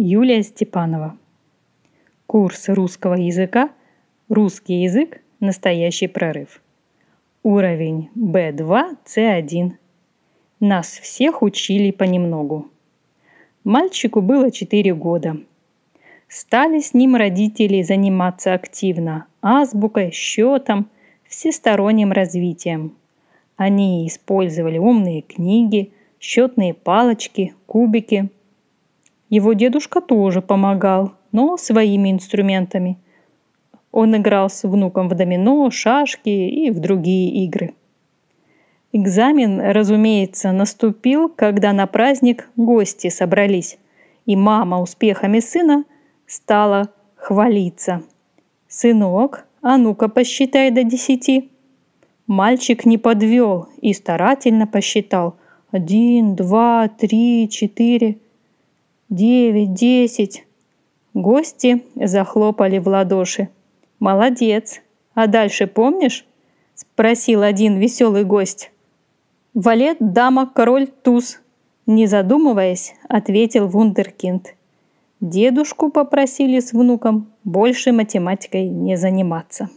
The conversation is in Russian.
Юлия Степанова. Курс русского языка «Русский язык. Настоящий прорыв». Уровень B2, C1. Нас всех учили понемногу. Мальчику было 4 года. Стали с ним родители заниматься активно азбукой, счетом, всесторонним развитием. Они использовали умные книги, счетные палочки, кубики. Его дедушка тоже помогал, но своими инструментами. Он играл с внуком в домино, шашки и в другие игры. Экзамен, разумеется, наступил, когда на праздник гости собрались, и мама успехами сына стала хвалиться. «Сынок, а ну-ка посчитай до десяти». Мальчик не подвел и старательно посчитал. Один, два, три, четыре, девять, десять. Гости захлопали в ладоши. «Молодец! А дальше помнишь?» – спросил один веселый гость. «Валет, дама, король, туз», – не задумываясь, ответил вундеркинд. Дедушку попросили с внуком больше математикой не заниматься.